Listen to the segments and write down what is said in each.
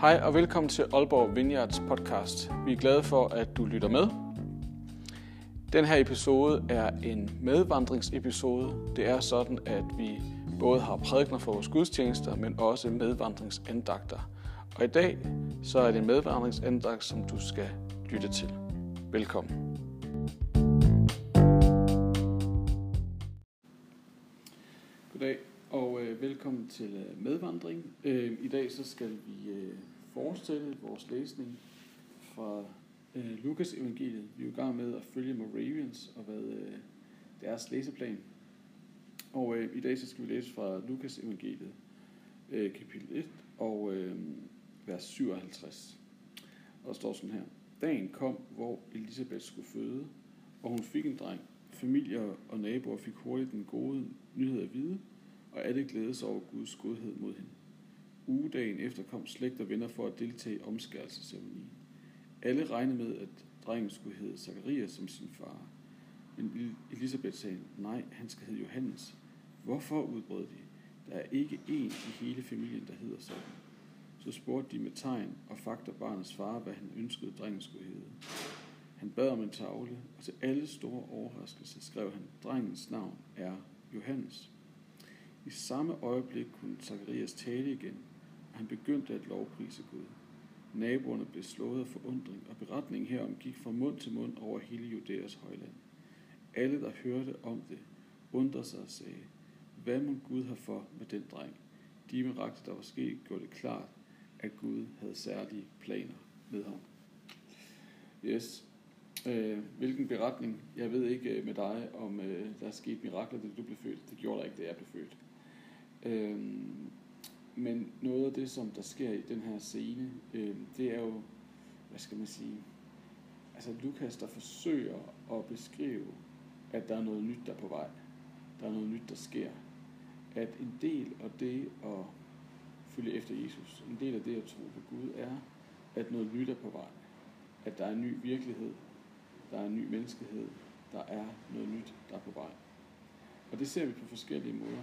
Hej og velkommen til Aalborg Vineyards podcast. Vi er glade for, at du lytter med. Den her episode er en medvandringsepisode. Det er sådan, at vi både har prædikner for vores gudstjenester, men også medvandringsandagter. Og i dag så er det en medvandringsandagt, som du skal lytte til. Velkommen. Goddag og øh, velkommen til øh, medvandring. Øh, I dag så skal vi øh, fortsætte vores læsning fra øh, Lukas evangeliet. Vi er i gang med at følge Moravians og hvad øh, deres læseplan. Og øh, i dag så skal vi læse fra Lukas evangeliet, øh, kapitel 1 og øh, vers 57. Og der står sådan her. Dagen kom, hvor Elisabeth skulle føde, og hun fik en dreng. Familier og naboer fik hurtigt den gode nyhed at vide, og alle glædede sig over Guds godhed mod hende. Ugedagen efter kom slægt og venner for at deltage i omskærelsesceremonien. Alle regnede med, at drengen skulle hedde Zacharias som sin far. Men Elisabeth sagde, nej, han skal hedde Johannes. Hvorfor udbrød de? Der er ikke én i hele familien, der hedder sådan. Så spurgte de med tegn og fakter barnets far, hvad han ønskede, drengen skulle hedde. Han bad om en tavle, og til alle store overraskelser skrev han, drengens navn er Johannes. I samme øjeblik kunne Zacharias tale igen, og han begyndte at lovprise Gud. Naboerne blev slået af forundring, og beretningen herom gik fra mund til mund over hele Judæas højland. Alle, der hørte om det, undrede sig og sagde, hvad må Gud have for med den dreng? De mirakler, der var sket, gjorde det klart, at Gud havde særlige planer med ham. Yes. Øh, hvilken beretning? Jeg ved ikke øh, med dig, om øh, der er sket mirakler, da du blev født. Det gjorde der ikke, da jeg blev født. Øh, men noget af det, som der sker i den her scene, øh, det er jo, hvad skal man sige, altså Lukas, der forsøger at beskrive, at der er noget nyt, der er på vej. Der er noget nyt, der sker. At en del af det at følge efter Jesus, en del af det at tro på Gud, er, at noget nyt er på vej. At der er en ny virkelighed, der er en ny menneskehed, der er noget nyt, der er på vej. Og det ser vi på forskellige måder.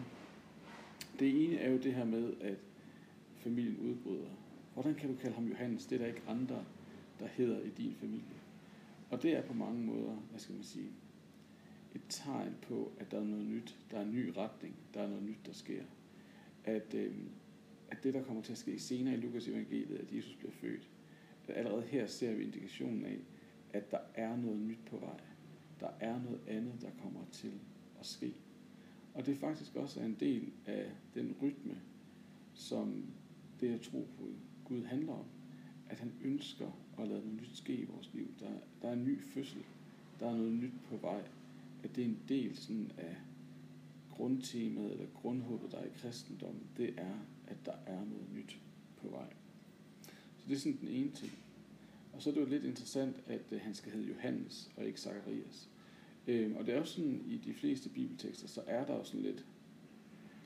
Det ene er jo det her med, at familien udbryder. Hvordan kan du kalde ham Johannes? Det er der ikke andre, der hedder i din familie. Og det er på mange måder, hvad skal man sige, et tegn på, at der er noget nyt, der er en ny retning, der er noget nyt, der sker. At, øh, at det, der kommer til at ske senere i Lukas evangeliet, at Jesus bliver født, at allerede her ser vi indikationen af, at der er noget nyt på vej. Der er noget andet, der kommer til at ske. Og det er faktisk også en del af den rytme, som det at tro på Gud handler om. At han ønsker at lade noget nyt ske i vores liv. Der, der er en ny fødsel. Der er noget nyt på vej. At det er en del sådan af grundtemaet eller grundhåbet, der er i kristendommen, det er, at der er noget nyt på vej. Så det er sådan den ene ting. Og så er det jo lidt interessant, at øh, han skal hedde Johannes og ikke Zacharias. Øh, og det er jo sådan, i de fleste bibeltekster, så er der jo sådan lidt,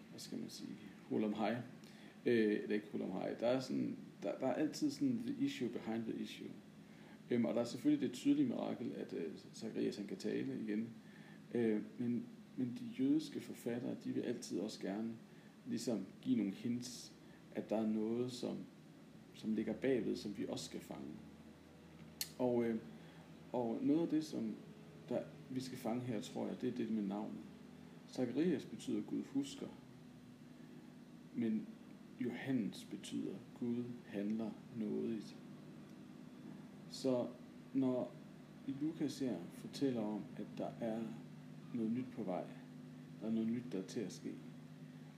hvad skal man sige, hul om hej. Øh, eller ikke hul om hej. Der er, sådan, der, der er altid sådan the issue behind the issue. Øhm, og der er selvfølgelig det tydelige mirakel, at øh, Zacharias han kan tale igen. Øh, men, men de jødiske forfattere, de vil altid også gerne ligesom give nogle hints, at der er noget, som, som ligger bagved, som vi også skal fange. Og, øh, og noget af det, som der, vi skal fange her, tror jeg, det er det med navnet. Zacharias betyder Gud husker, men Johannes betyder Gud handler nådigt. Så når Lukas her fortæller om, at der er noget nyt på vej, der er noget nyt, der er til at ske,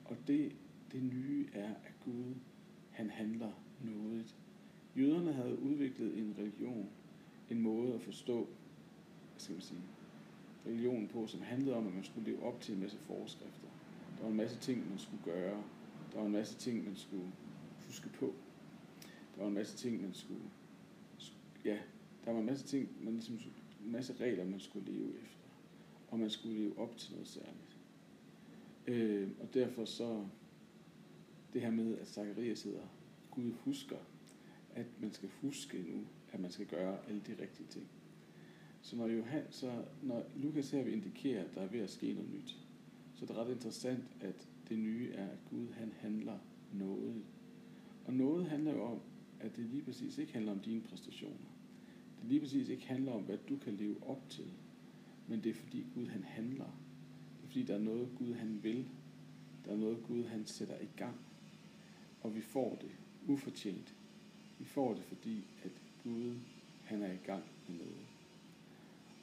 og det, det nye er, at Gud, han handler nådigt. Jøderne havde udviklet en religion, en måde at forstå, skal man sige, religionen på, som handlede om, at man skulle leve op til en masse forskrifter. Der var en masse ting, man skulle gøre. Der var en masse ting, man skulle huske på. Der var en masse ting, man skulle... Ja, der var en masse ting, man ligesom, en masse regler, man skulle leve efter. Og man skulle leve op til noget særligt. Øh, og derfor så det her med, at Zacharias hedder, Gud husker, at man skal huske nu, at man skal gøre alle de rigtige ting. Så når, Johan, så når Lukas her vil indikere, at der er ved at ske noget nyt, så det er ret interessant, at det nye er, at Gud han handler noget. Og noget handler jo om, at det lige præcis ikke handler om dine præstationer. Det lige præcis ikke handler om, hvad du kan leve op til. Men det er fordi Gud han handler. Det er fordi der er noget Gud han vil. Der er noget Gud han sætter i gang. Og vi får det ufortjent. Vi får det fordi, at Gud han er i gang med noget.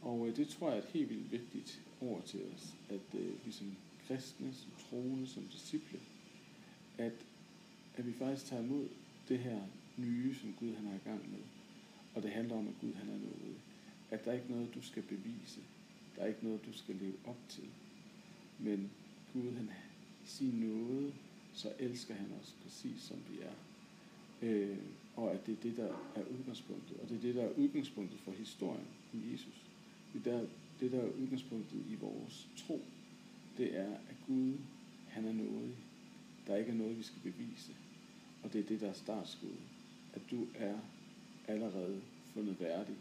Og øh, det tror jeg er et helt vildt vigtigt ord til os, at øh, vi som kristne, som troende, som disciple, at, at vi faktisk tager imod det her nye, som Gud han er i gang med. Og det handler om, at Gud han er noget. At der er ikke noget, du skal bevise. Der er ikke noget, du skal leve op til. Men Gud han i sin nåde, så elsker han os præcis som vi er. Øh, og at det er det, der er udgangspunktet. Og det er det, der er udgangspunktet for historien om Jesus. Det, der, det, der er udgangspunktet i vores tro, det er, at Gud, han er noget. Der ikke er noget, vi skal bevise. Og det er det, der er startskuddet. At du er allerede fundet værdig.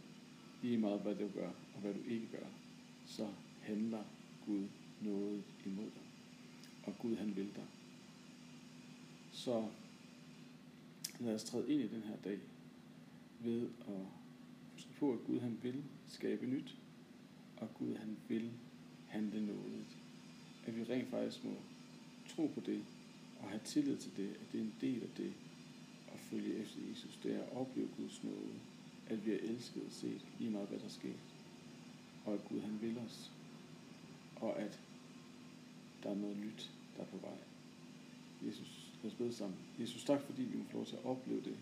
Lige meget, hvad du gør og hvad du ikke gør. Så handler Gud noget imod dig. Og Gud, han vil dig. Så lad os træde ind i den her dag ved at huske på, at Gud han vil skabe nyt, og Gud han vil handle noget. At vi rent faktisk må tro på det, og have tillid til det, at det er en del af det at følge efter Jesus. Det er at opleve Guds nåde, at vi er elsket og set lige meget, hvad der sker. Og at Gud han vil os, og at der er noget nyt, der er på vej. Jesus Lad os bede sammen. Jesus, tak fordi vi må få lov til at opleve det,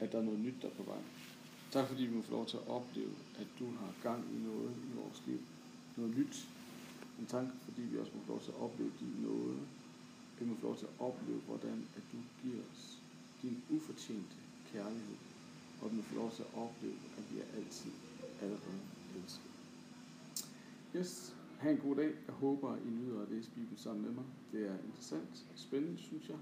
at der er noget nyt, der er på vej. Tak fordi vi må få lov til at opleve, at du har gang i noget i vores liv. Noget nyt. en tanke, fordi vi også må få lov til at opleve din nåde. Vi må få lov til at opleve, hvordan at du giver os din ufortjente kærlighed. Og vi må få lov til at opleve, at vi er altid allerede elsket. Yes, ha' en god dag. Jeg håber, I nyder at læse Bibelen sammen med mig. Det er interessant og spændende, synes jeg.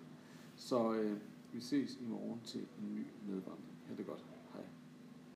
Så øh, vi ses i morgen til en ny medvandring. Ha' det godt.